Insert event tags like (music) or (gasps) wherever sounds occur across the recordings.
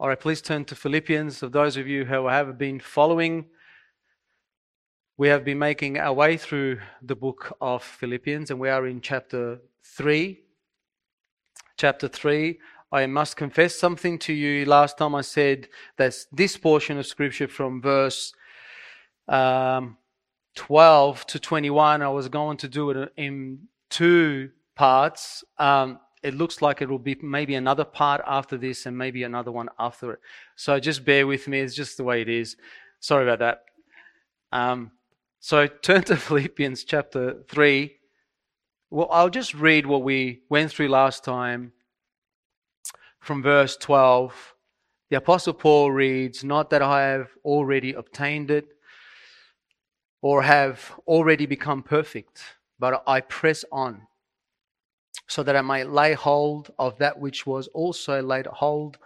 All right, please turn to Philippians. For those of you who have been following, we have been making our way through the book of Philippians, and we are in chapter 3. Chapter 3. I must confess something to you. Last time I said that this portion of scripture from verse um, 12 to 21, I was going to do it in two parts. Um, it looks like it will be maybe another part after this and maybe another one after it. So just bear with me. It's just the way it is. Sorry about that. Um, so turn to (laughs) Philippians chapter 3. Well, I'll just read what we went through last time from verse 12. The Apostle Paul reads, Not that I have already obtained it or have already become perfect, but I press on so that I might lay hold of that which was also laid hold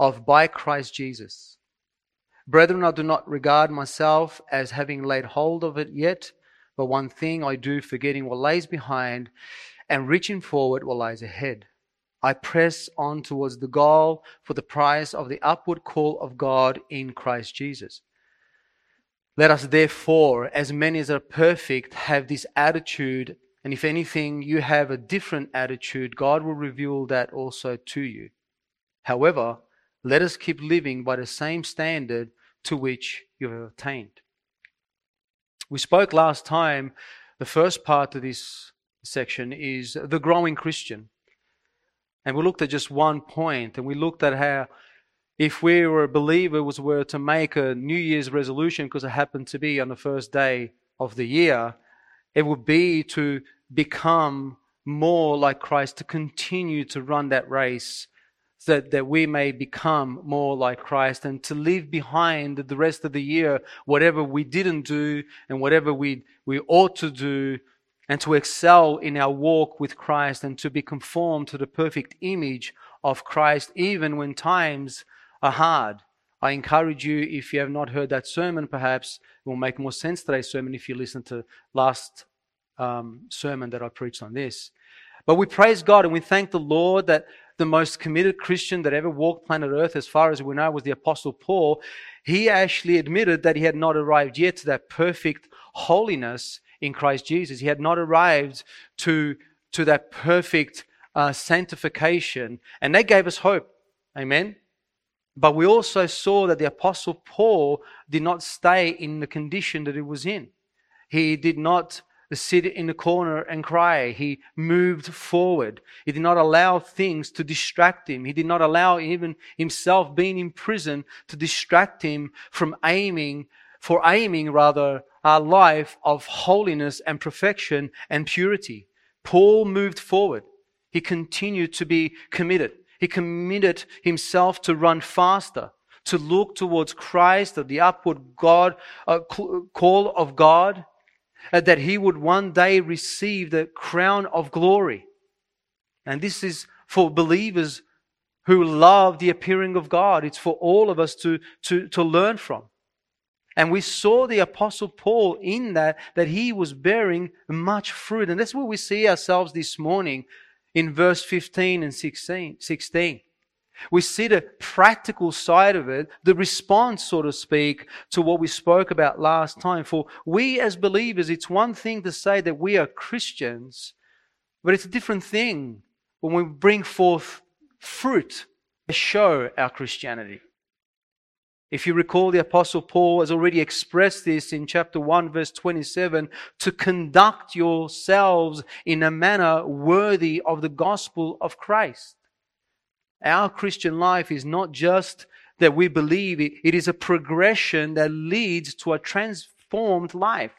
of by Christ Jesus. Brethren, I do not regard myself as having laid hold of it yet, but one thing I do, forgetting what lays behind and reaching forward what lies ahead. I press on towards the goal for the prize of the upward call of God in Christ Jesus. Let us therefore, as many as are perfect, have this attitude and if anything, you have a different attitude, God will reveal that also to you. However, let us keep living by the same standard to which you have attained. We spoke last time, the first part of this section is the growing Christian. And we looked at just one point, and we looked at how if we were a believer was were to make a New Year's resolution because it happened to be on the first day of the year, it would be to become more like Christ, to continue to run that race, so that, that we may become more like Christ and to leave behind the rest of the year whatever we didn't do and whatever we, we ought to do, and to excel in our walk with Christ and to be conformed to the perfect image of Christ, even when times are hard. I encourage you, if you have not heard that sermon, perhaps it will make more sense today's sermon if you listen to last um, sermon that I preached on this. But we praise God and we thank the Lord that the most committed Christian that ever walked planet Earth, as far as we know, was the Apostle Paul. He actually admitted that he had not arrived yet to that perfect holiness in Christ Jesus. He had not arrived to, to that perfect uh, sanctification. And that gave us hope. Amen. But we also saw that the Apostle Paul did not stay in the condition that he was in. He did not sit in the corner and cry. He moved forward. He did not allow things to distract him. He did not allow even himself being in prison to distract him from aiming, for aiming rather, a life of holiness and perfection and purity. Paul moved forward. He continued to be committed. He committed himself to run faster, to look towards Christ, the upward God, uh, call of God, uh, that he would one day receive the crown of glory. And this is for believers who love the appearing of God. It's for all of us to, to, to learn from. And we saw the apostle Paul in that, that he was bearing much fruit. And that's where we see ourselves this morning in verse 15 and 16. 16. We see the practical side of it, the response, so to speak, to what we spoke about last time. For we as believers, it's one thing to say that we are Christians, but it's a different thing when we bring forth fruit to show our Christianity. If you recall, the Apostle Paul has already expressed this in chapter 1, verse 27 to conduct yourselves in a manner worthy of the gospel of Christ. Our Christian life is not just that we believe it, is a progression that leads to a transformed life.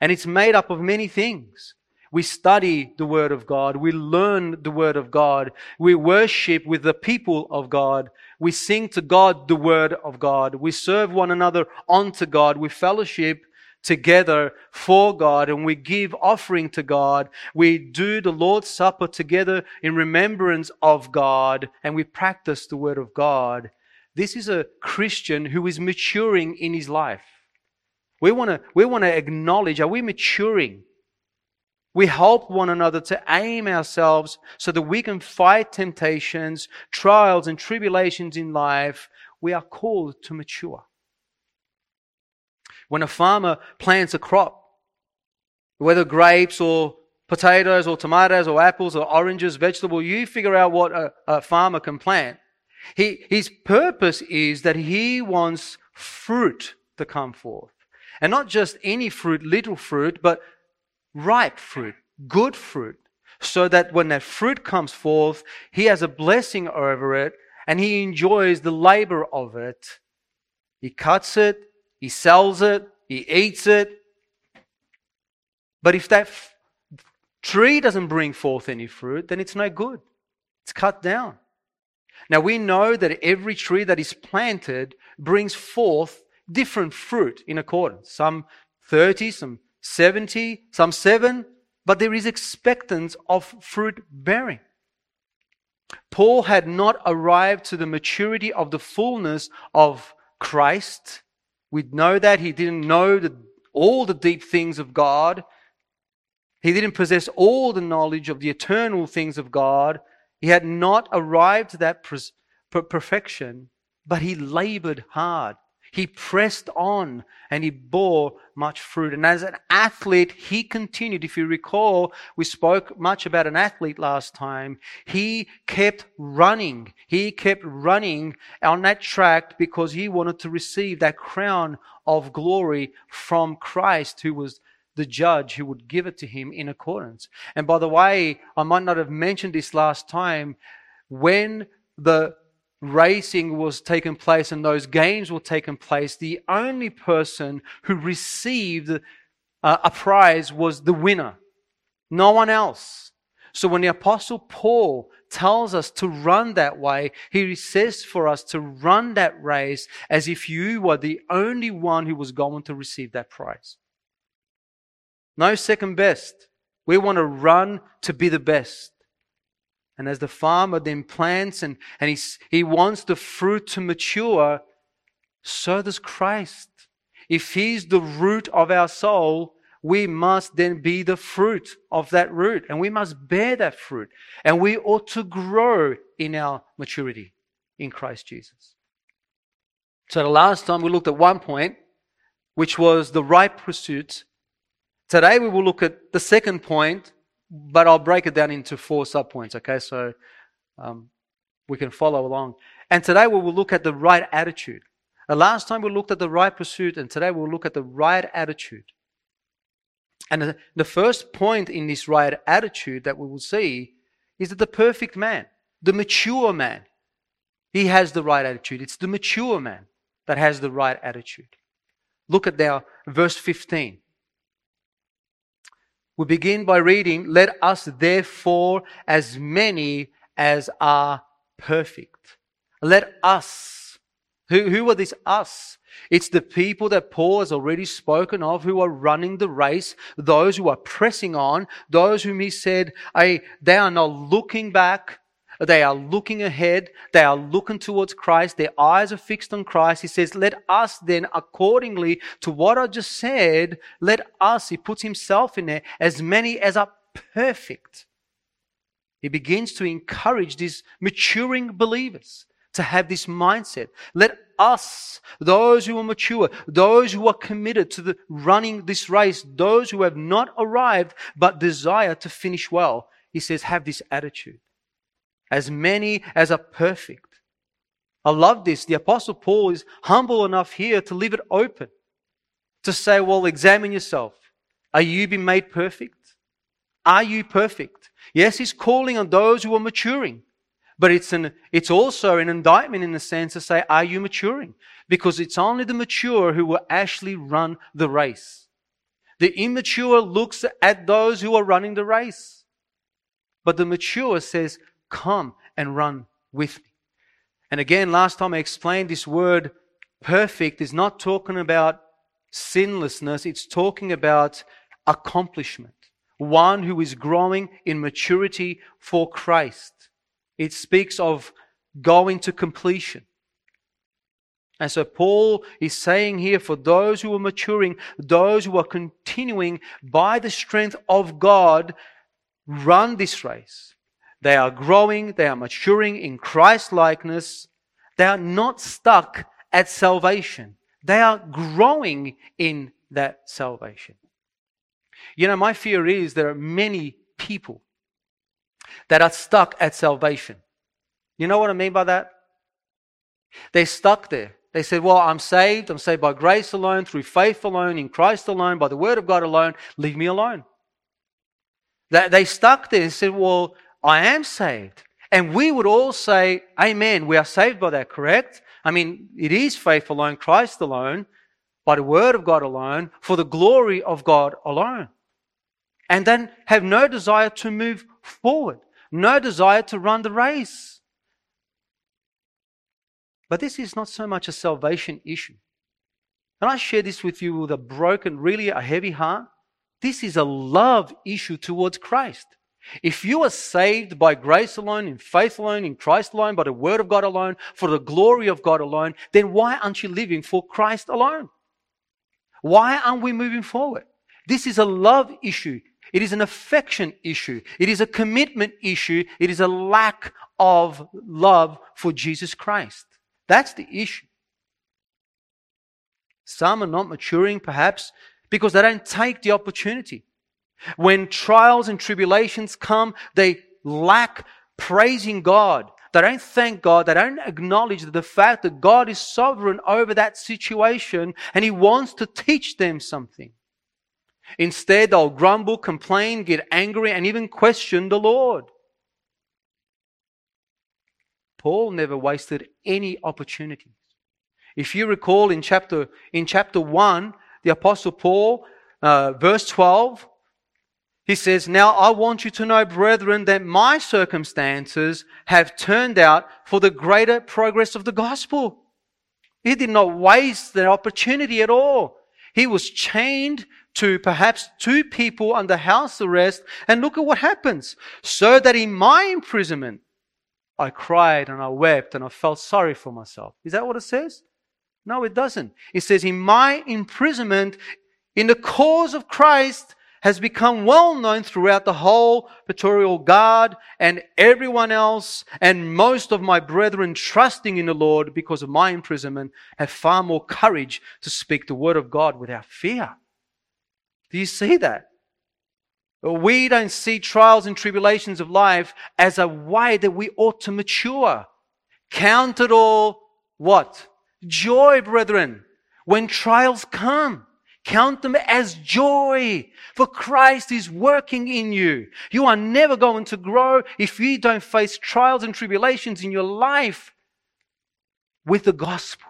And it's made up of many things. We study the Word of God. We learn the Word of God. We worship with the people of God. We sing to God the Word of God. We serve one another unto God. We fellowship together for God and we give offering to God. We do the Lord's Supper together in remembrance of God and we practice the Word of God. This is a Christian who is maturing in his life. We want to we want to acknowledge are we maturing? We help one another to aim ourselves so that we can fight temptations, trials, and tribulations in life. We are called to mature. When a farmer plants a crop, whether grapes or potatoes or tomatoes or apples or oranges, vegetable, you figure out what a, a farmer can plant. He, his purpose is that he wants fruit to come forth. And not just any fruit, little fruit, but ripe fruit, good fruit, so that when that fruit comes forth, he has a blessing over it and he enjoys the labor of it. He cuts it, he sells it, he eats it. But if that f- tree doesn't bring forth any fruit, then it's no good. It's cut down. Now we know that every tree that is planted brings forth different fruit in accordance. Some 30, some 70, some 7, but there is expectance of fruit bearing. Paul had not arrived to the maturity of the fullness of Christ. We know that he didn't know the, all the deep things of God. He didn't possess all the knowledge of the eternal things of God. He had not arrived to that perfection, but he labored hard he pressed on and he bore much fruit. And as an athlete, he continued. If you recall, we spoke much about an athlete last time. He kept running. He kept running on that track because he wanted to receive that crown of glory from Christ, who was the judge who would give it to him in accordance. And by the way, I might not have mentioned this last time. When the racing was taking place and those games were taking place, the only person who received uh, a prize was the winner, no one else. So when the apostle Paul tells us to run that way, he says for us to run that race as if you were the only one who was going to receive that prize. No second best. We want to run to be the best. And as the farmer then plants and, and he, he wants the fruit to mature, so does Christ. If he's the root of our soul, we must then be the fruit of that root and we must bear that fruit. And we ought to grow in our maturity in Christ Jesus. So the last time we looked at one point, which was the right pursuit. Today we will look at the second point, but I'll break it down into four subpoints, okay? So um, we can follow along. And today we will look at the right attitude. The last time we looked at the right pursuit, and today we'll look at the right attitude. And the, first point in this right attitude that we will see is that the perfect man, the mature man, he has the right attitude. It's the mature man that has the right attitude. Look at now verse 15. We begin by reading, Let us therefore, as many as are perfect. Let us. Who, who are these us? It's the people that Paul has already spoken of who are running the race, those who are pressing on, those whom he said, they are not looking back, they are looking ahead. They are looking towards Christ. Their eyes are fixed on Christ. He says, let us then, accordingly to what I just said, let us, he puts himself in there, as many as are perfect. He begins to encourage these maturing believers to have this mindset. Let us, those who are mature, those who are committed to the running this race, those who have not arrived but desire to finish well, he says, have this attitude as many as are perfect. I love this. The Apostle Paul is humble enough here to leave it open, to say, well, examine yourself. Are you being made perfect? Are you perfect? Yes, he's calling on those who are maturing, but it's, an, it's also an indictment in the sense to say, are you maturing? Because it's only the mature who will actually run the race. The immature looks at those who are running the race. But the mature says, Come and run with me. And again, last time I explained this word perfect is not talking about sinlessness, it's talking about accomplishment. One who is growing in maturity for Christ. It speaks of going to completion. And so Paul is saying here for those who are maturing, those who are continuing by the strength of God, run this race. They are growing, they are maturing in Christ likeness. They are not stuck at salvation. They are growing in that salvation. You know, my fear is there are many people that are stuck at salvation. You know what I mean by that? They're stuck there. They said, Well, I'm saved. I'm saved by grace alone, through faith alone, in Christ alone, by the word of God alone. Leave me alone. They stuck there and said, Well, I am saved. And we would all say, Amen. We are saved by that, correct? I mean, it is faith alone, Christ alone, by the word of God alone, for the glory of God alone. And then have no desire to move forward, no desire to run the race. But this is not so much a salvation issue. And I share this with you with a broken, really a heavy heart. This is a love issue towards Christ. If you are saved by grace alone, in faith alone, in Christ alone, by the word of God alone, for the glory of God alone, then why aren't you living for Christ alone? Why aren't we moving forward? This is a love issue. It is an affection issue. It is a commitment issue. It is a lack of love for Jesus Christ. That's the issue. Some are not maturing, perhaps, because they don't take the opportunity. When trials and tribulations come, they lack praising God. They don't thank God. They don't acknowledge the fact that God is sovereign over that situation and He wants to teach them something. Instead, they'll grumble, complain, get angry, and even question the Lord. Paul never wasted any opportunities. If you recall in chapter, in chapter 1, the Apostle Paul, uh, verse 12, he says, Now I want you to know, brethren, that my circumstances have turned out for the greater progress of the gospel. He did not waste the opportunity at all. He was chained to perhaps two people under house arrest, and look at what happens. So that in my imprisonment, I cried and I wept and I felt sorry for myself. Is that what it says? No, it doesn't. It says, in my imprisonment, in the cause of Christ, has become well known throughout the whole Praetorian Guard and everyone else, and most of my brethren trusting in the Lord because of my imprisonment have far more courage to speak the word of God without fear. Do you see that? We don't see trials and tribulations of life as a way that we ought to mature. Count it all what? Joy, brethren. When trials come, count them as joy. For Christ is working in you. You are never going to grow if you don't face trials and tribulations in your life with the gospel.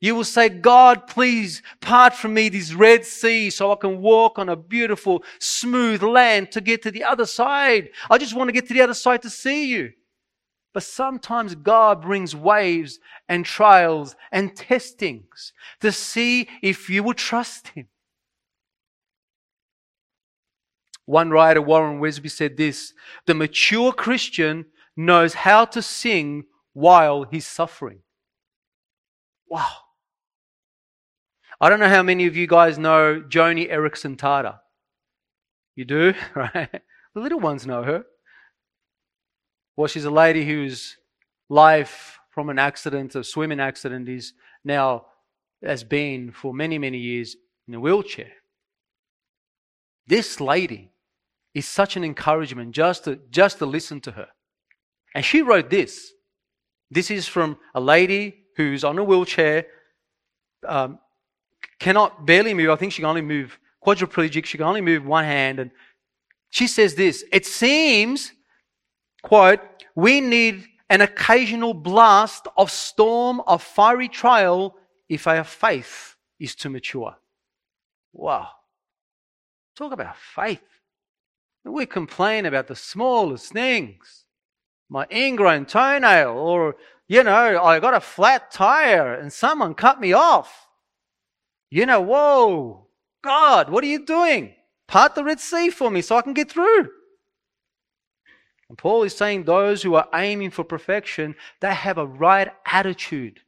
You will say, God, please part from me this Red Sea so I can walk on a beautiful, smooth land to get to the other side. I just want to get to the other side to see you. But sometimes God brings waves and trials and testings to see if you will trust Him. One writer, Warren Wiersbe, said this The mature Christian knows how to sing while he's suffering. Wow. I don't know how many of you guys know Joni Eareckson Tada. You do, (laughs) right? The little ones know her. Well, she's a lady whose life from an accident, a swimming accident, is now has been for many, many years in a wheelchair. This lady is such an encouragement just to, just to listen to her. And she wrote this. This is from a lady who's on a wheelchair, um, cannot barely move. I think she can only move quadriplegic. She can only move one hand. And she says this, it seems, quote, we need an occasional blast of storm of fiery trial if our faith is to mature. Wow. Talk about faith. We complain about the smallest things. My ingrown toenail, or, you know, I got a flat tire and someone cut me off. You know, whoa, God, what are you doing? Part the Red Sea for me so I can get through. And Paul is saying those who are aiming for perfection, they have a right attitude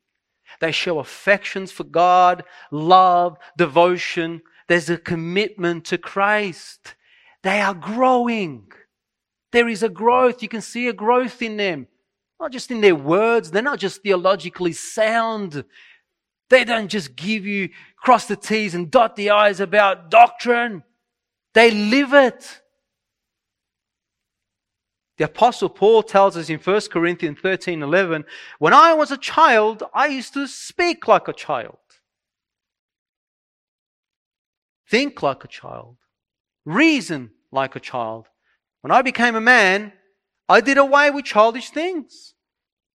They show affections for God, love, devotion. There's a commitment to Christ. They are growing. There is a growth. You can see a growth in them. Not just in their words. They're not just theologically sound. They don't just give you cross the T's and dot the I's about doctrine. They live it. The apostle Paul tells us in 1 Corinthians 13, 11, when I was a child, I used to speak like a child, think like a child, reason like a child. When I became a man, I did away with childish things.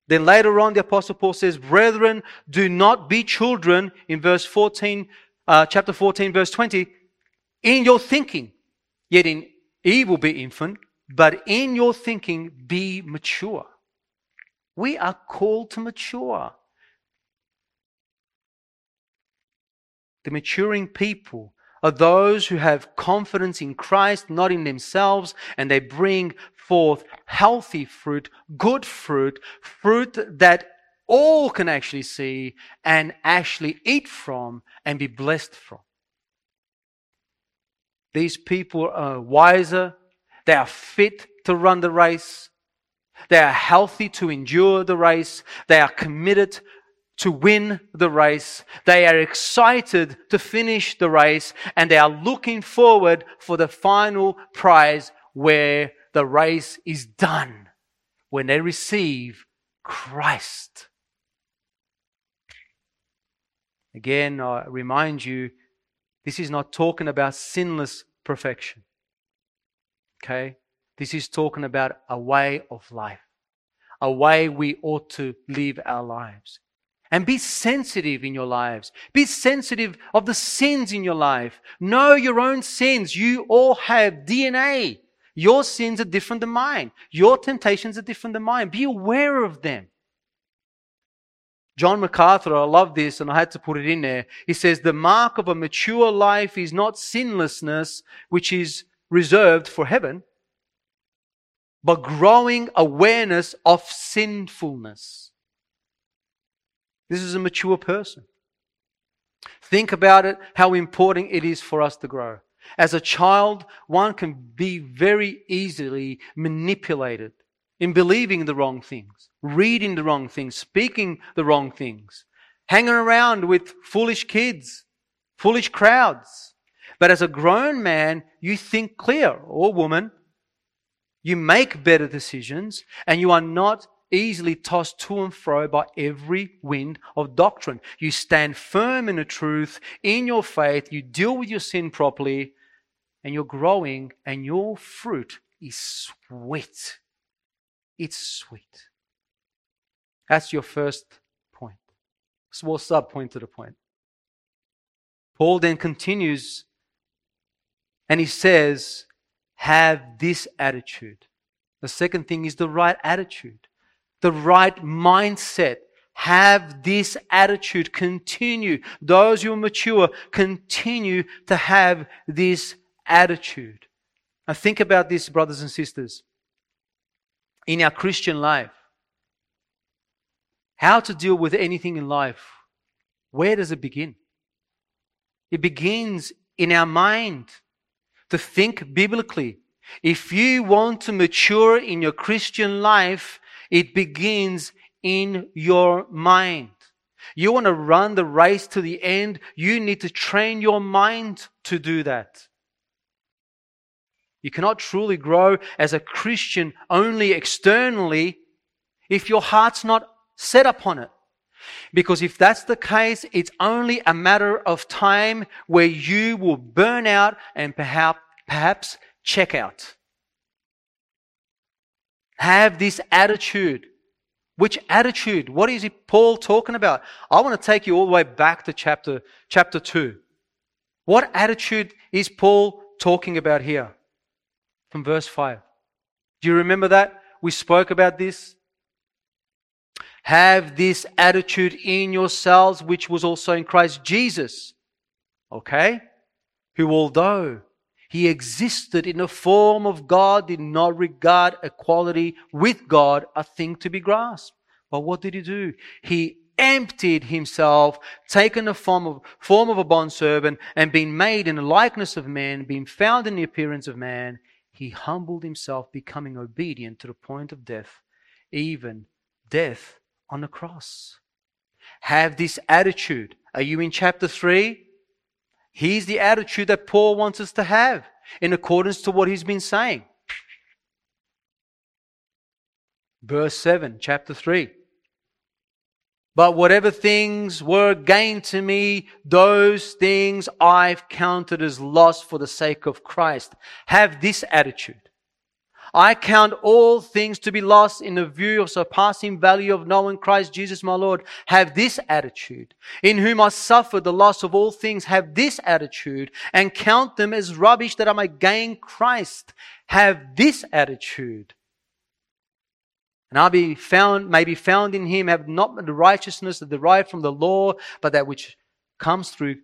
Then later on, the apostle Paul says, brethren, do not be children in verse 14, uh, chapter 14, verse 20, in your thinking, yet in evil be infant, but in your thinking, be mature. We are called to mature. The maturing people are those who have confidence in Christ, not in themselves, and they bring forth healthy fruit, good fruit, fruit that all can actually see and actually eat from and be blessed from. These people are wiser, they are fit to run the race. They are healthy to endure the race. They are committed to win the race. They are excited to finish the race and they are looking forward for the final prize where the race is done, when they receive Christ. Again, I remind you, this is not talking about sinless perfection. Okay? This is talking about a way of life, a way we ought to live our lives. And be sensitive in your lives. Be sensitive of the sins in your life. Know your own sins. You all have DNA. Your sins are different than mine. Your temptations are different than mine. Be aware of them. John MacArthur, I love this and I had to put it in there. He says, the mark of a mature life is not sinlessness, which is reserved for heaven, but growing awareness of sinfulness. This is a mature person. Think about it, how important it is for us to grow. As a child, one can be very easily manipulated in believing the wrong things, reading the wrong things, speaking the wrong things, hanging around with foolish kids, foolish crowds. But as a grown man, you think clear, or woman. You make better decisions, and you are not easily tossed to and fro by every wind of doctrine. You stand firm in the truth, in your faith, you deal with your sin properly, and you're growing, and your fruit is sweet. It's sweet. That's your first point. Small sub point to the point. Paul then continues and he says, have this attitude. The second thing is the right attitude, the right mindset. Have this attitude. Continue. Those who are mature, continue to have this attitude. Now think about this, brothers and sisters. In our Christian life, how to deal with anything in life, where does it begin? It begins in our mind to think biblically. If you want to mature in your Christian life, it begins in your mind. You want to run the race to the end, you need to train your mind to do that. You cannot truly grow as a Christian only externally if your heart's not set upon it. Because if that's the case, it's only a matter of time where you will burn out and perhaps, perhaps check out. Have this attitude. Which attitude? What is Paul talking about? I want to take you all the way back to chapter, chapter 2. What attitude is Paul talking about here? From verse 5. Do you remember that? We spoke about this. Have this attitude in yourselves, which was also in Christ Jesus. Okay? Who, although he existed in the form of God, did not regard equality with God a thing to be grasped. But what did he do? He emptied himself, taken the form of, form of a bondservant, and being made in the likeness of man, being found in the appearance of man, he humbled himself, becoming obedient to the point of death, even death on the cross. Have this attitude. Are you in chapter 3? Here's the attitude that Paul wants us to have in accordance to what he's been saying. Verse 7, chapter 3. But whatever things were gained to me, those things I've counted as loss for the sake of Christ. Have this attitude. I count all things to be lost in the view of surpassing value of knowing Christ Jesus my Lord. Have this attitude. In whom I suffered the loss of all things. Have this attitude and count them as rubbish that I may gain Christ. Have this attitude. And I'll be found, may be found in him, have not the righteousness that derived from the law, but that which comes through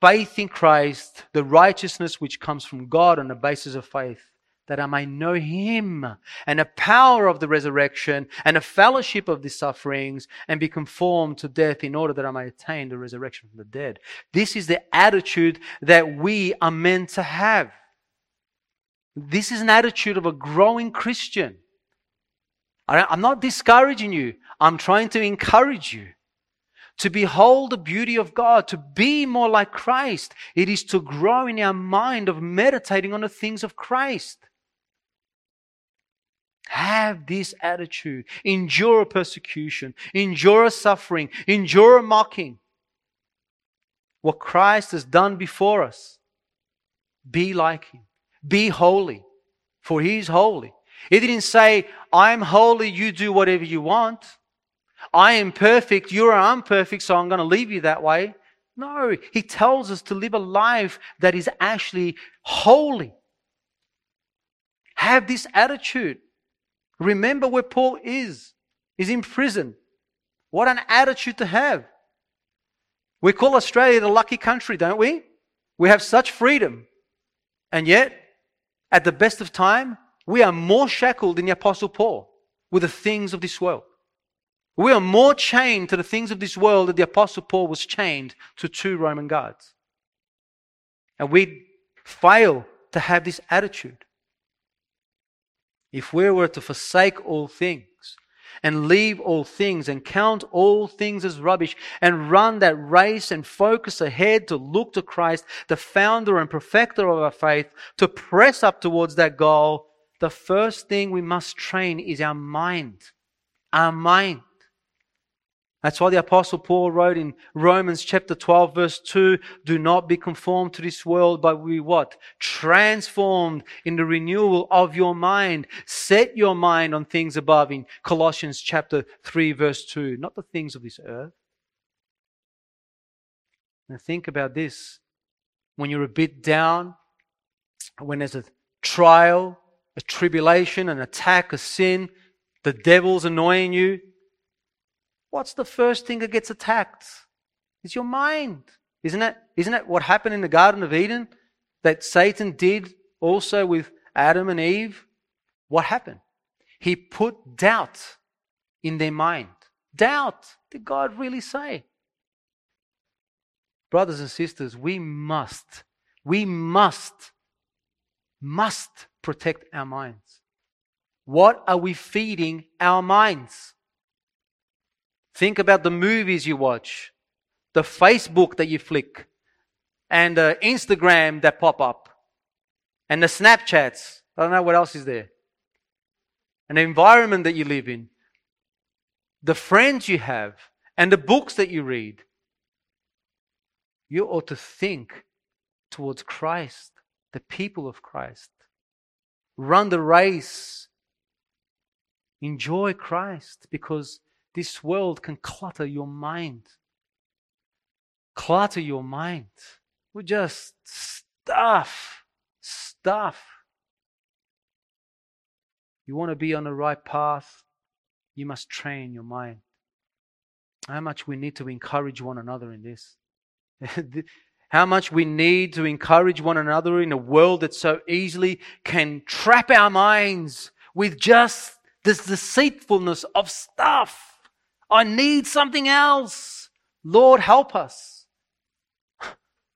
faith in Christ, the righteousness which comes from God on the basis of faith that I may know him and the power of the resurrection and the fellowship of the sufferings and be conformed to death in order that I may attain the resurrection from the dead. This is the attitude that we are meant to have. This is an attitude of a growing Christian. I'm not discouraging you. I'm trying to encourage you to behold the beauty of God, to be more like Christ. It is to grow in our mind of meditating on the things of Christ. Have this attitude. Endure persecution. Endure suffering. Endure mocking. What Christ has done before us. Be like Him. Be holy. For He is holy. He didn't say, I'm holy, you do whatever you want. I am perfect, you are imperfect, so I'm going to leave you that way. No, He tells us to live a life that is actually holy. Have this attitude. Remember where Paul is. He's in prison. What an attitude to have. We call Australia the lucky country, don't we? We have such freedom. And yet, at the best of time, we are more shackled than the Apostle Paul with the things of this world. We are more chained to the things of this world than the Apostle Paul was chained to two Roman guards. And we fail to have this attitude. If we were to forsake all things and leave all things and count all things as rubbish and run that race and focus ahead to look to Christ, the founder and perfecter of our faith, to press up towards that goal, the first thing we must train is our mind. Our mind. That's why the apostle Paul wrote in Romans chapter 12 verse 2, do not be conformed to this world, but be what? Transformed in the renewal of your mind. Set your mind on things above in Colossians chapter 3 verse 2, not the things of this earth. Now think about this. When you're a bit down, when there's a trial, a tribulation, an attack, a sin, the devil's annoying you, What's the first thing that gets attacked? It's your mind. Isn't it? Isn't it what happened in the Garden of Eden that Satan did also with Adam and Eve? What happened? He put doubt in their mind. Doubt. Did God really say? Brothers and sisters, we must, we must, must protect our minds. What are we feeding our minds? Think about the movies you watch, the Facebook that you flick, and the Instagram that pop up, and the Snapchats. I don't know what else is there. And the environment that you live in, the friends you have, and the books that you read. You ought to think towards Christ, the people of Christ. Run the race. Enjoy Christ because this world can clutter your mind. Clutter your mind with just stuff. Stuff. You want to be on the right path, you must train your mind. How much we need to encourage one another in this. (laughs) How much we need to encourage one another in a world that so easily can trap our minds with just this deceitfulness of stuff I need something else. Lord, help us.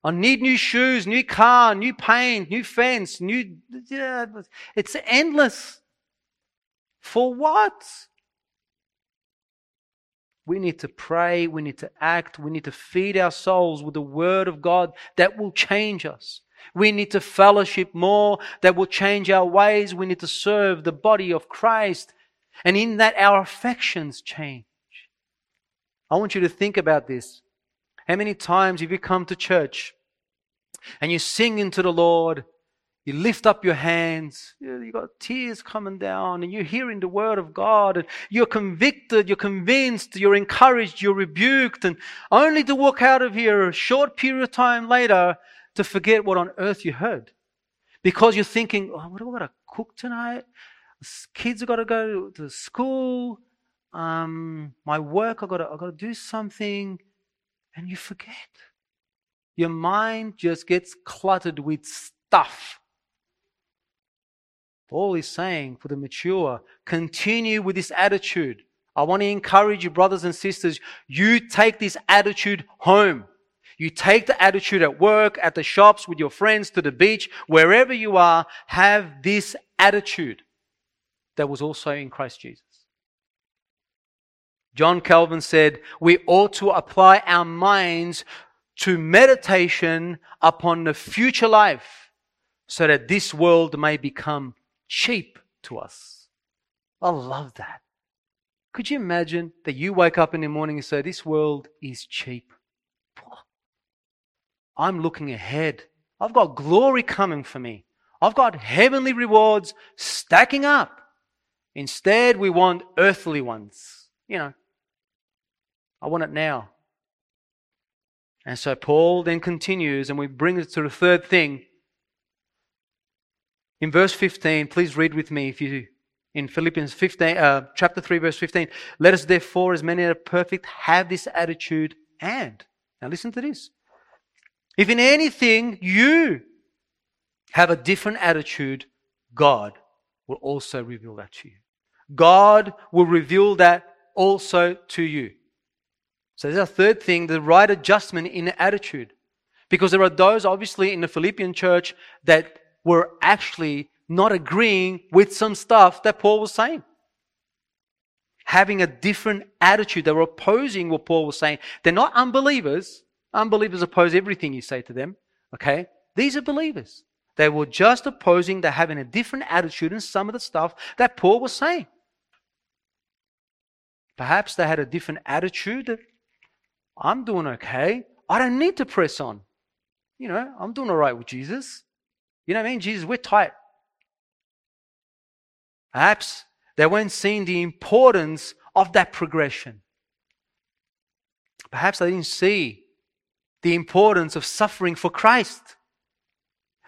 I need new shoes, new car, new paint, new fence, new. Yeah, it's endless. For what? We need to pray, we need to act, we need to feed our souls with the Word of God that will change us. We need to fellowship more that will change our ways. We need to serve the body of Christ. And in that, our affections change. I want you to think about this. How many times have you come to church and you sing into the Lord you lift up your hands. You got tears coming down, and you're hearing the word of God, and you're convicted, you're convinced, you're encouraged, you're rebuked, and only to walk out of here a short period of time later to forget what on earth you heard. Because you're thinking, oh, what do I got to cook tonight? Kids have got to go to school. Um, my work, I've got to, I've got to do something. And you forget. Your mind just gets cluttered with stuff Paul is saying for the mature, continue with this attitude. I want to encourage you, brothers and sisters, you take this attitude home. You take the attitude at work, at the shops, with your friends, to the beach, wherever you are, have this attitude that was also in Christ Jesus. John Calvin said, we ought to apply our minds to meditation upon the future life so that this world may become cheap to us. I love that. Could you imagine that you wake up in the morning and say, This world is cheap? I'm looking ahead. I've got glory coming for me. I've got heavenly rewards stacking up. Instead, we want earthly ones. You know, I want it now. And so Paul then continues, and we bring it to the third thing in verse 15, please read with me if you in Philippians 15, uh, chapter 3, verse 15. Let us therefore, as many are perfect, have this attitude and. Now listen to this. If in anything you have a different attitude, God will also reveal that to you. God will reveal that also to you. So there's a third thing, the right adjustment in attitude. Because there are those, obviously, in the Philippian church that were actually not agreeing with some stuff that Paul was saying. Having a different attitude. They were opposing what Paul was saying. They're not unbelievers. Unbelievers oppose everything you say to them. Okay? These are believers. They were just opposing, they're having a different attitude in some of the stuff that Paul was saying. Perhaps they had a different attitude. I'm doing okay. I don't need to press on. You know, I'm doing all right with Jesus. You know what I mean? Jesus, we're tight. Perhaps they weren't seeing the importance of that progression. Perhaps they didn't see the importance of suffering for Christ.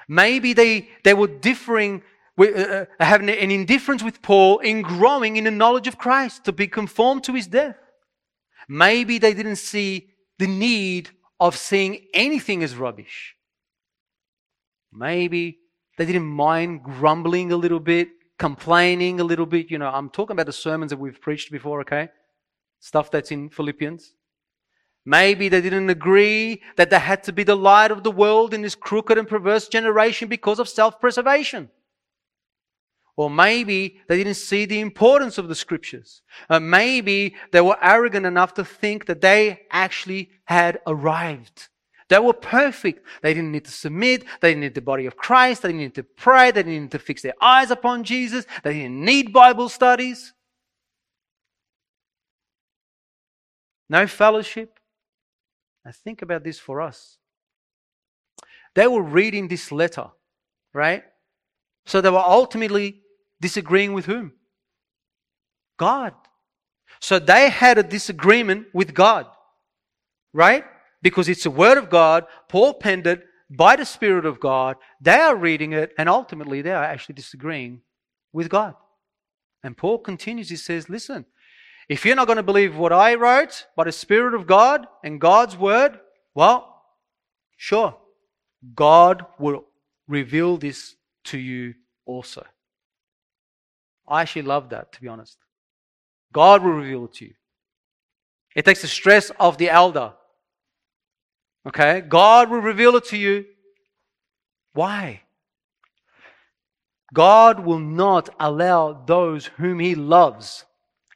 Maybe they, they were differing, with, uh, uh, having an indifference with Paul in growing in the knowledge of Christ to be conformed to his death. Maybe they didn't see the need of seeing anything as rubbish. Maybe they didn't mind grumbling a little bit, complaining a little bit. You know, I'm talking about the sermons that we've preached before, okay? Stuff that's in Philippians. Maybe they didn't agree that they had to be the light of the world in this crooked and perverse generation because of self preservation. Or maybe they didn't see the importance of the scriptures. Uh, maybe they were arrogant enough to think that they actually had arrived. They were perfect. They didn't need to submit. They didn't need the body of Christ. They didn't need to pray. They didn't need to fix their eyes upon Jesus. They didn't need Bible studies. No fellowship. Now think about this for us. They were reading this letter, right? So they were ultimately disagreeing with whom? God. So they had a disagreement with God, right? because it's the Word of God. Paul penned it by the Spirit of God. They are reading it, and ultimately they are actually disagreeing with God. And Paul continues, he says, Listen, if you're not going to believe what I wrote by the Spirit of God and God's Word, well, sure, God will reveal this to you also. I actually love that, to be honest. God will reveal it to you. It takes the stress of the elder. Okay? God will reveal it to you. Why? God will not allow those whom He loves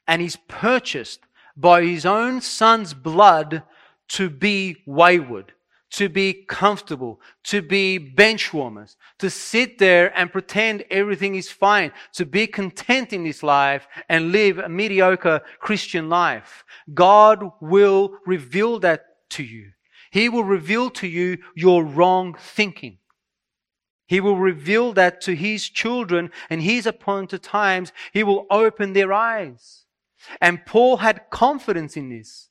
and He's purchased by His own Son's blood to be wayward, to be comfortable, to be bench warmers, to sit there and pretend everything is fine, to be content in this life and live a mediocre Christian life. God will reveal that to you. He will reveal to you your wrong thinking. He will reveal that to his children and his appointed times. He will open their eyes. And Paul had confidence in this.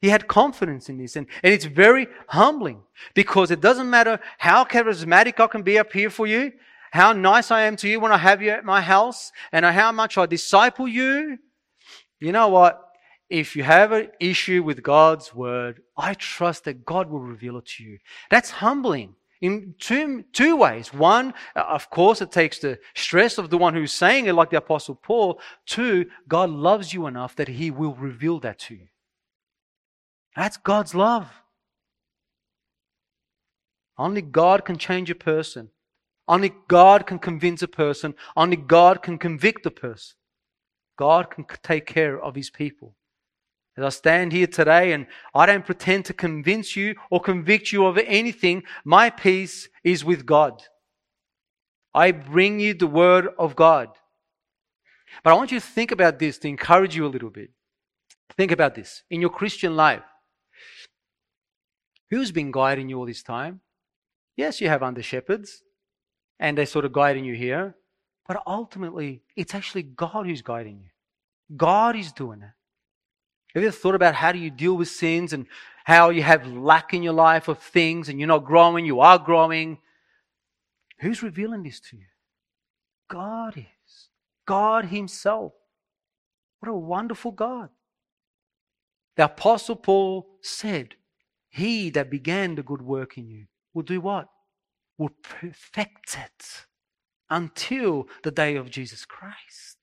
He had confidence in this. And, and it's very humbling because it doesn't matter how charismatic I can be up here for you, how nice I am to you when I have you at my house, and how much I disciple you. You know what? If you have an issue with God's word, I trust that God will reveal it to you. That's humbling in two, two ways. One, of course, it takes the stress of the one who's saying it, like the Apostle Paul. Two, God loves you enough that He will reveal that to you. That's God's love. Only God can change a person. Only God can convince a person. Only God can convict a person. God can take care of His people. As I stand here today and I don't pretend to convince you or convict you of anything, my peace is with God. I bring you the word of God. But I want you to think about this to encourage you a little bit. Think about this. In your Christian life, who's been guiding you all this time? Yes, you have under shepherds, and they're sort of guiding you here. But ultimately, it's actually God who's guiding you. God is doing it. Have you ever thought about how do you deal with sins and how you have lack in your life of things and you're not growing, you are growing? Who's revealing this to you? God is. God Himself. What a wonderful God. The Apostle Paul said, He that began the good work in you will do what? Will perfect it until the day of Jesus Christ.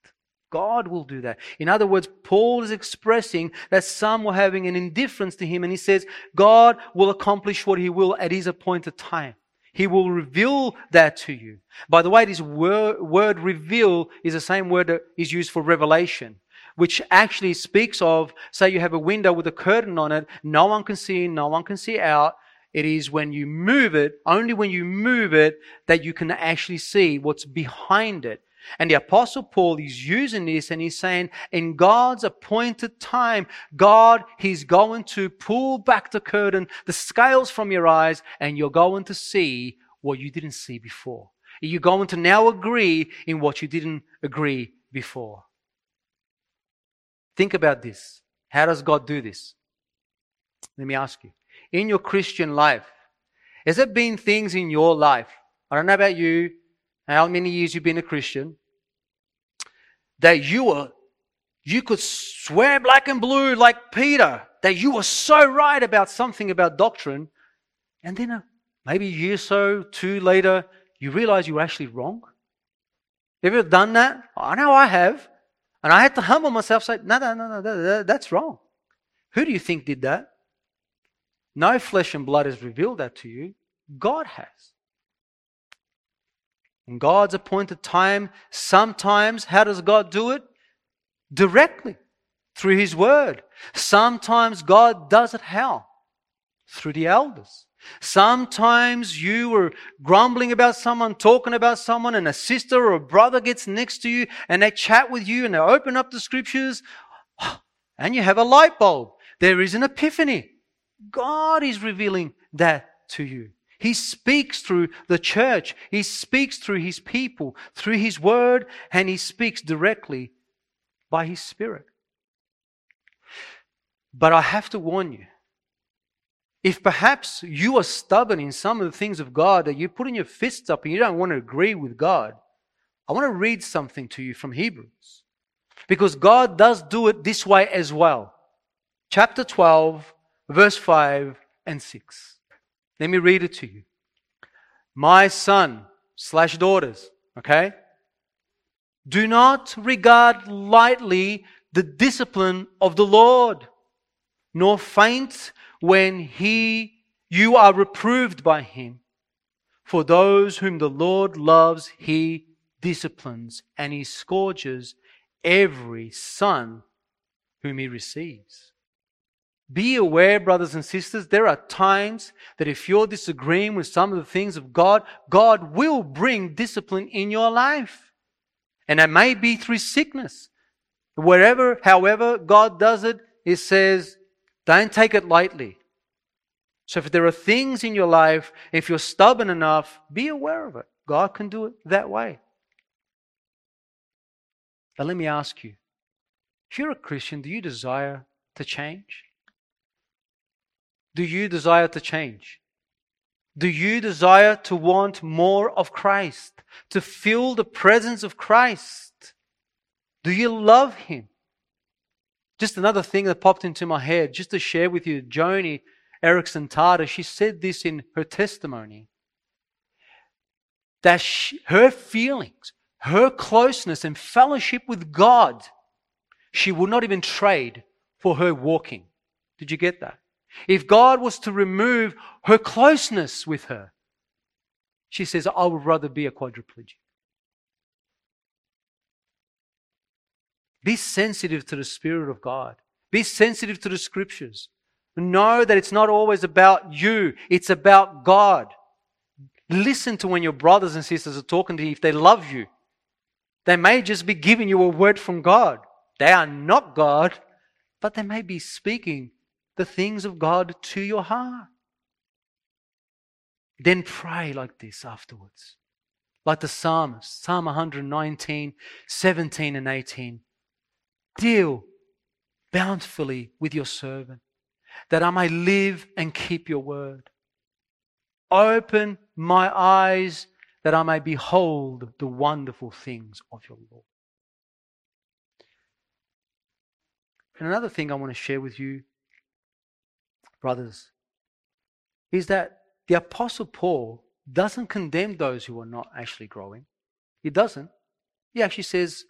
God will do that. In other words, Paul is expressing that some were having an indifference to him, and he says, God will accomplish what he will at his appointed time. He will reveal that to you. By the way, this word, word reveal is the same word that is used for revelation, which actually speaks of, say you have a window with a curtain on it, no one can see in, no one can see out. It is when you move it, only when you move it, that you can actually see what's behind it. And the Apostle Paul is using this and he's saying, in God's appointed time, God, He's going to pull back the curtain, the scales from your eyes, and you're going to see what you didn't see before. You're going to now agree in what you didn't agree before. Think about this. How does God do this? Let me ask you. In your Christian life, has there been things in your life? I don't know about you, how many years you've been a Christian, that you were, you could swear black and blue like Peter, that you were so right about something about doctrine, and then uh, maybe a year or so, two later, you realize you were actually wrong? Have you ever done that? I know I have. And I had to humble myself, say, no, no, no, no, that's wrong. Who do you think did that? No flesh and blood has revealed that to you. God has. In God's appointed time, sometimes, how does God do it? Directly, through His Word. Sometimes God does it how? Through the elders. Sometimes you were grumbling about someone, talking about someone, and a sister or a brother gets next to you and they chat with you and they open up the scriptures (gasps) and you have a light bulb. There is an epiphany. God is revealing that to you. He speaks through the church. He speaks through his people, through his word, and he speaks directly by his spirit. But I have to warn you if perhaps you are stubborn in some of the things of God that you're putting your fists up and you don't want to agree with God, I want to read something to you from Hebrews. Because God does do it this way as well. Chapter 12, verse 5 and 6. Let me read it to you. My son slash daughters, okay? Do not regard lightly the discipline of the Lord, nor faint when he you are reproved by him. For those whom the Lord loves, he disciplines, and he scourges every son whom he receives. Be aware, brothers and sisters, there are times that if you're disagreeing with some of the things of God, God will bring discipline in your life. And that may be through sickness. Wherever, however, God does it, He says, don't take it lightly. So if there are things in your life, if you're stubborn enough, be aware of it. God can do it that way. But let me ask you if you're a Christian, do you desire to change? Do you desire to change? Do you desire to want more of Christ? To feel the presence of Christ? Do you love Him? Just another thing that popped into my head, just to share with you, Joni Eareckson Tada, she said this in her testimony that she, her feelings, her closeness and fellowship with God, she would not even trade for her walking. Did you get that? If God was to remove her closeness with her, she says, I would rather be a quadriplegic. Be sensitive to the Spirit of God. Be sensitive to the Scriptures. Know that it's not always about you, it's about God. Listen to when your brothers and sisters are talking to you if they love you. They may just be giving you a word from God. They are not God, but they may be speaking the things of God to your heart. Then pray like this afterwards. Like the psalmist, Psalm 119, 17 and 18. Deal bountifully with your servant, that I may live and keep your word. Open my eyes that I may behold the wonderful things of your Lord. And another thing I want to share with you brothers, is that the Apostle Paul doesn't condemn those who are not actually growing. He doesn't. He actually says,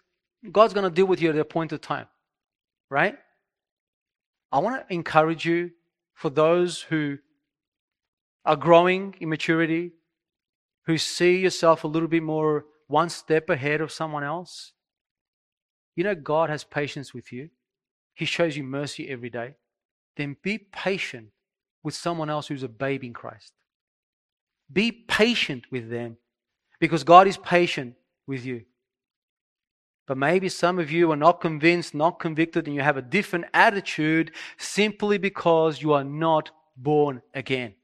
God's going to deal with you at the appointed time. Right? I want to encourage you for those who are growing in maturity, who see yourself a little bit more one step ahead of someone else. You know, God has patience with you. He shows you mercy every day then be patient with someone else who's a babe in Christ. Be patient with them because God is patient with you. But maybe some of you are not convinced, not convicted, and you have a different attitude simply because you are not born again.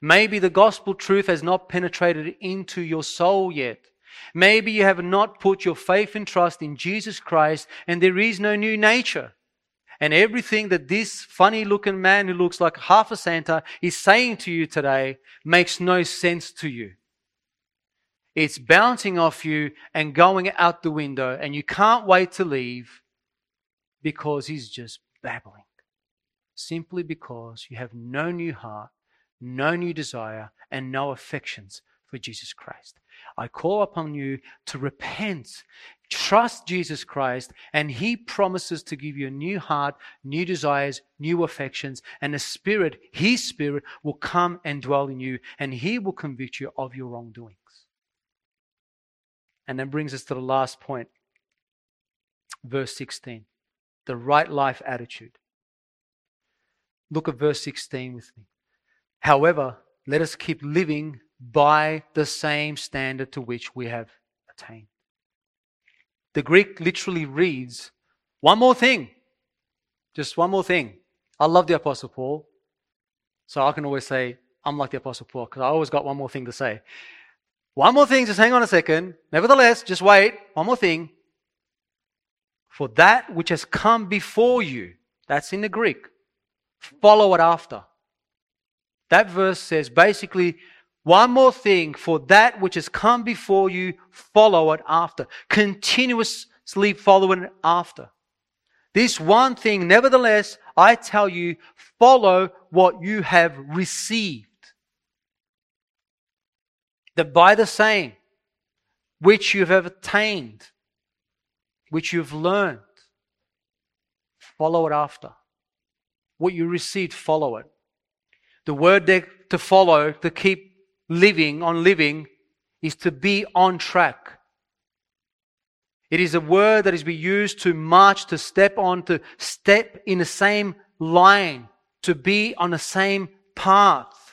Maybe the gospel truth has not penetrated into your soul yet. Maybe you have not put your faith and trust in Jesus Christ and there is no new nature and everything that this funny looking man who looks like half a Santa is saying to you today makes no sense to you. It's bouncing off you and going out the window, and you can't wait to leave because he's just babbling. Simply because you have no new heart, no new desire, and no affections for Jesus Christ. I call upon you to repent Trust Jesus Christ, and He promises to give you a new heart, new desires, new affections, and the Spirit, His Spirit, will come and dwell in you, and He will convict you of your wrongdoings. And that brings us to the last point, verse 16 the right life attitude. Look at verse 16 with me. However, let us keep living by the same standard to which we have attained. The Greek literally reads, one more thing. Just one more thing. I love the Apostle Paul. So I can always say, I'm like the Apostle Paul, because I always got one more thing to say. One more thing, just hang on a second. Nevertheless, just wait. One more thing. For that which has come before you, that's in the Greek, follow it after. That verse says basically, one more thing, for that which has come before you, follow it after. Continuously follow it after. This one thing, nevertheless, I tell you, follow what you have received. That by the same, which you have attained, which you've learned, follow it after. what you received, follow it. The word there to follow, to keep living on living, is to be on track. It is a word that is be used to march, to step on, to step in the same line, to be on the same path.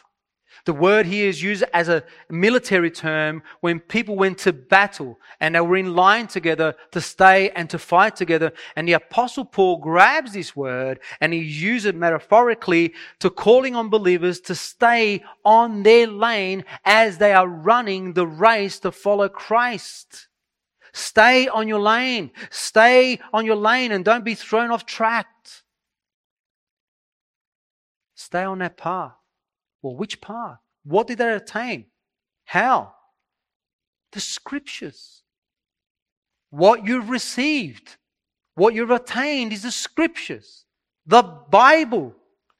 The word here is used as a military term when people went to battle and they were in line together to stay and to fight together. And the apostle Paul grabs this word and he uses it metaphorically to calling on believers to stay on their lane as they are running the race to follow Christ. Stay on your lane. Stay on your lane and don't be thrown off track. Stay on that path. Well, which path? What did they attain? How? The scriptures. What you've received, what you've attained is the scriptures, the Bible.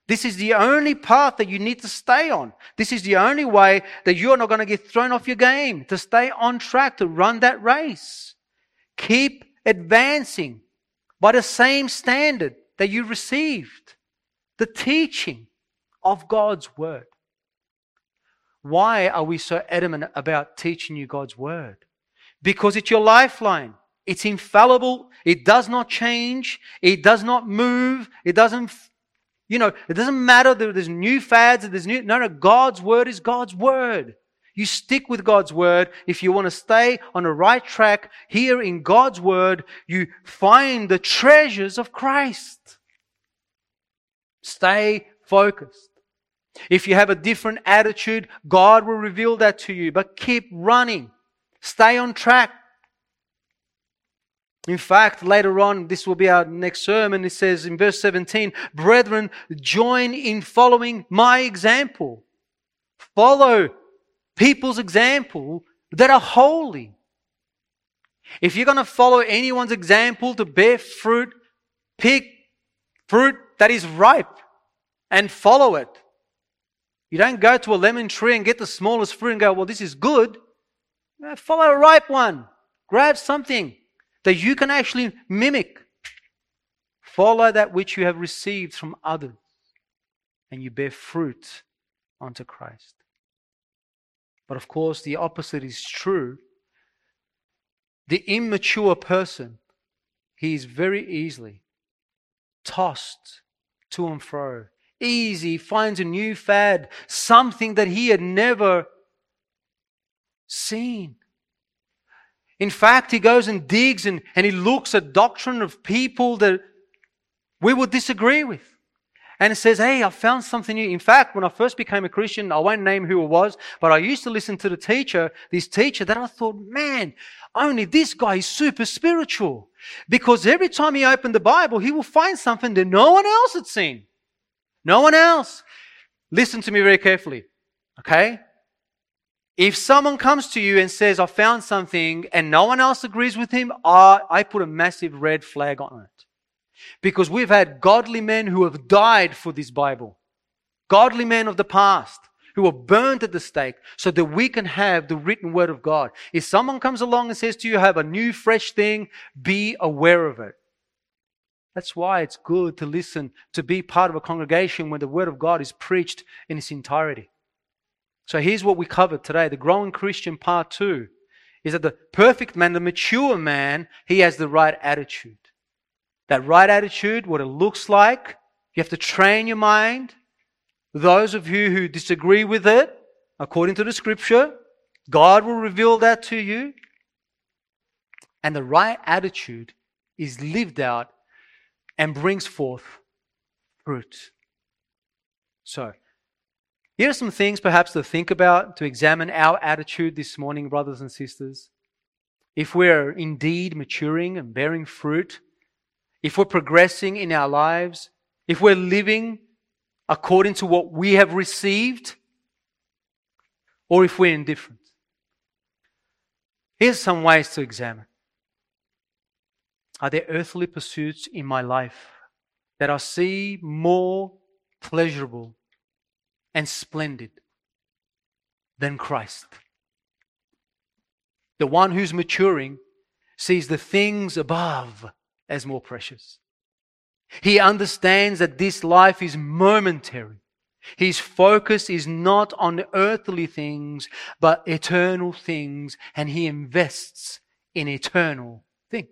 This is the only path that you need to stay on. This is the only way that you're not going to get thrown off your game, to stay on track, to run that race. Keep advancing by the same standard that you received, the teaching of God's Word. Why are we so adamant about teaching you God's Word? Because it's your lifeline. It's infallible. It does not change. It does not move. It doesn't you know, it doesn't matter that there's new fads, there's new, no, no, God's word is God's word. You stick with God's word. If you want to stay on the right track here in God's word, you find the treasures of Christ. Stay focused. If you have a different attitude, God will reveal that to you, but keep running. Stay on track. In fact, later on, this will be our next sermon. It says in verse 17, Brethren, join in following my example. Follow people's example that are holy. If you're going to follow anyone's example to bear fruit, pick fruit that is ripe and follow it. You don't go to a lemon tree and get the smallest fruit and go, well, this is good. Follow a ripe one. Grab something that you can actually mimic. Follow that which you have received from others, and you bear fruit unto Christ. But of course, the opposite is true. The immature person, he is very easily tossed to and fro. Easy, finds a new fad, something that he had never seen. In fact, he goes and digs and, and he looks at doctrine of people that we would disagree with. And it says, Hey, I found something new. In fact, when I first became a Christian, I won't name who it was, but I used to listen to the teacher, this teacher, that I thought, man, only this guy is super spiritual. Because every time he opened the Bible, he will find something that no one else had seen. No one else. Listen to me very carefully. Okay? If someone comes to you and says, I found something and no one else agrees with him, I, I put a massive red flag on it. Because we've had godly men who have died for this Bible. Godly men of the past who were burned at the stake so that we can have the written word of God. If someone comes along and says to you, have a new, fresh thing, be aware of it. That's why it's good to listen, to be part of a congregation where the word of God is preached in its entirety. So here's what we covered today. The growing Christian part two is that the perfect man, the mature man, he has the right attitude. That right attitude, what it looks like, you have to train your mind. Those of you who disagree with it, according to the scripture, God will reveal that to you. And the right attitude is lived out and brings forth fruit. So, here are some things perhaps to think about, to examine our attitude this morning, brothers and sisters. If we're indeed maturing and bearing fruit, if we're progressing in our lives, if we're living according to what we have received, or if we're indifferent. Here's some ways to examine. Are there earthly pursuits in my life that I see more pleasurable and splendid than Christ. The one who's maturing sees the things above as more precious. He understands that this life is momentary. His focus is not on earthly things, but eternal things, and he invests in eternal things.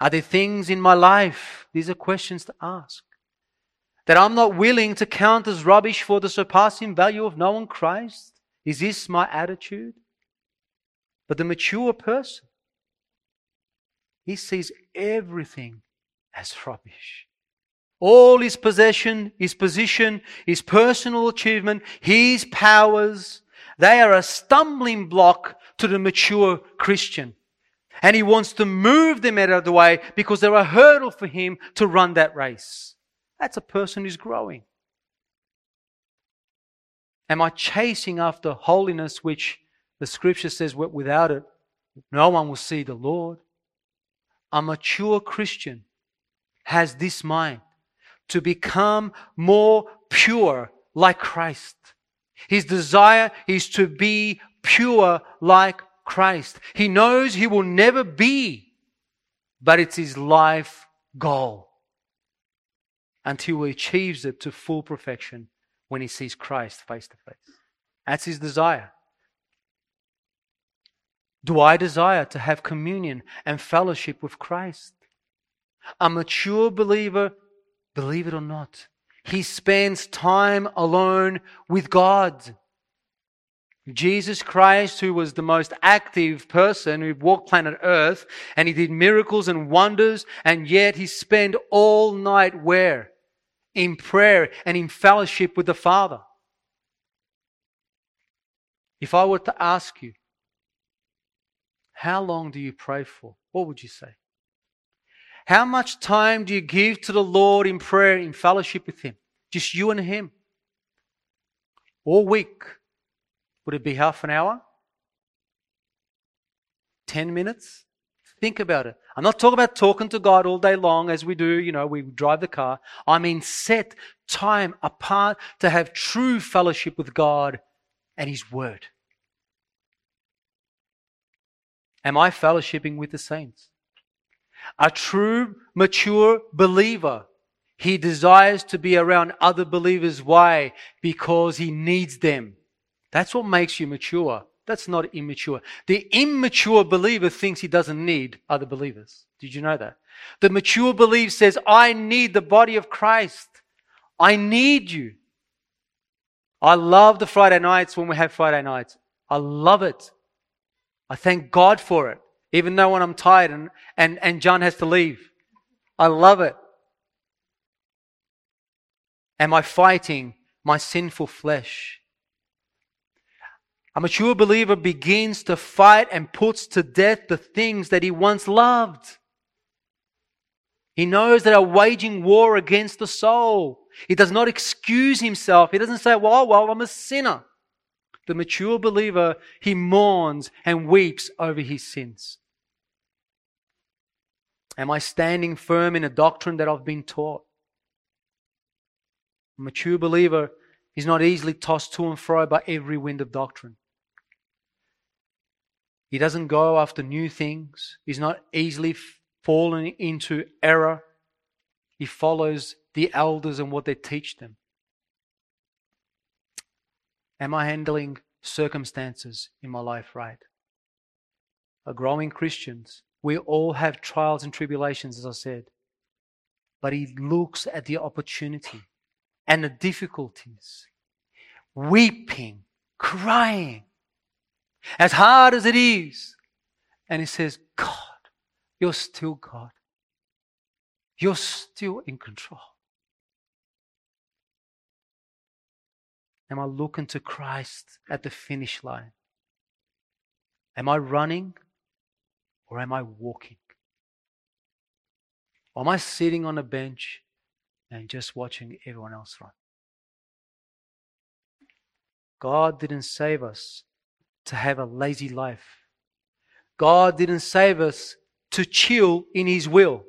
Are there things in my life? These are questions to ask. That I'm not willing to count as rubbish for the surpassing value of knowing Christ? Is this my attitude? But the mature person, he sees everything as rubbish. All his possession, his position, his personal achievement, his powers, they are a stumbling block to the mature Christian. And he wants to move them out of the way because they're a hurdle for him to run that race. That's a person who's growing. Am I chasing after holiness, which the scripture says without it, no one will see the Lord? A mature Christian has this mind to become more pure like Christ. His desire is to be pure like Christ. He knows he will never be, but it's his life goal until he achieves it to full perfection when he sees Christ face to face. That's his desire. Do I desire to have communion and fellowship with Christ? A mature believer, believe it or not, he spends time alone with God. Jesus Christ, who was the most active person who walked planet Earth, and he did miracles and wonders, and yet he spent all night where? In prayer and in fellowship with the Father. If I were to ask you, how long do you pray for? What would you say? How much time do you give to the Lord in prayer, in fellowship with Him? Just you and Him. All week. Would it be half an hour? 10 minutes? Think about it. I'm not talking about talking to God all day long as we do, you know, we drive the car. I mean, set time apart to have true fellowship with God and His Word. Am I fellowshipping with the saints? A true, mature believer, he desires to be around other believers. Why? Because he needs them. That's what makes you mature. That's not immature. The immature believer thinks he doesn't need other believers. Did you know that? The mature believer says, I need the body of Christ. I need you. I love the Friday nights when we have Friday nights. I love it. I thank God for it, even though when I'm tired and, and, and John has to leave. I love it. Am I fighting my sinful flesh? A mature believer begins to fight and puts to death the things that he once loved. He knows that are waging war against the soul. He does not excuse himself. He doesn't say, well, well, I'm a sinner. The mature believer, he mourns and weeps over his sins. Am I standing firm in a doctrine that I've been taught? A mature believer is not easily tossed to and fro by every wind of doctrine. He doesn't go after new things. He's not easily fallen into error. He follows the elders and what they teach them. Am I handling circumstances in my life right? A growing Christians, we all have trials and tribulations, as I said. But he looks at the opportunity and the difficulties, weeping, crying, as hard as it is. And he says, God, you're still God. You're still in control. Am I looking to Christ at the finish line? Am I running or am I walking? Or am I sitting on a bench and just watching everyone else run? God didn't save us to have a lazy life. God didn't save us to chill in His will.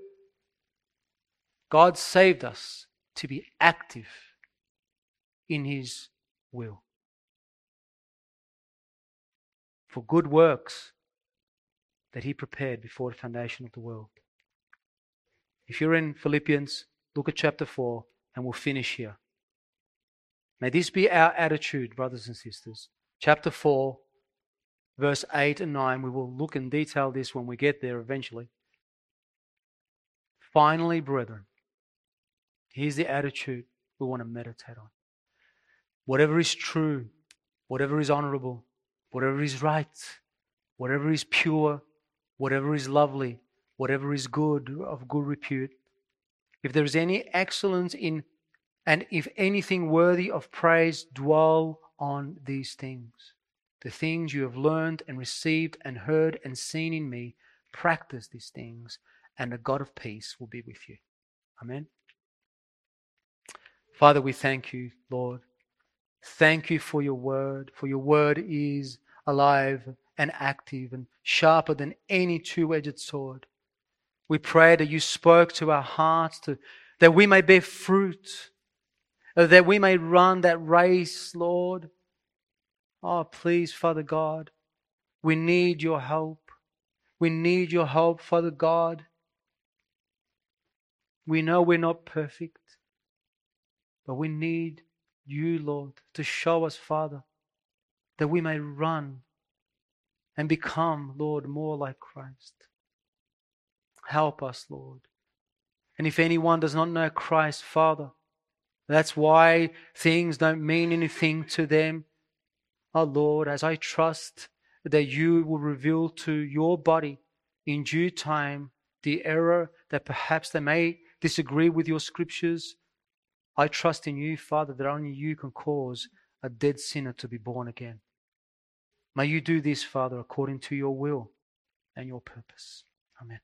God saved us to be active in His will. For good works that He prepared before the foundation of the world. If you're in Philippians, look at chapter 4, and we'll finish here. May this be our attitude, brothers and sisters. Chapter 4, verse 8 and 9. We will look in detail this when we get there eventually. Finally, brethren, here's the attitude we want to meditate on. Whatever is true, whatever is honorable, whatever is right, whatever is pure, whatever is lovely, whatever is good, of good repute, if there is any excellence in, and if anything worthy of praise, dwell on these things. The things you have learned and received and heard and seen in me, practice these things, and the God of peace will be with you. Amen. Father, we thank you, Lord. Thank you for your word, for your word is alive and active and sharper than any two edged sword. We pray that you spoke to our hearts to, that we may bear fruit, that we may run that race, Lord. Oh, please, Father God, we need your help. We need your help, Father God. We know we're not perfect, but we need you, Lord, to show us, Father, that we may run and become, Lord, more like Christ. Help us, Lord. And if anyone does not know Christ, Father, that's why things don't mean anything to them. Oh, Lord, as I trust that you will reveal to your body in due time the error that perhaps they may disagree with your scriptures, I trust in you, Father, that only you can cause a dead sinner to be born again. May you do this, Father, according to your will and your purpose. Amen.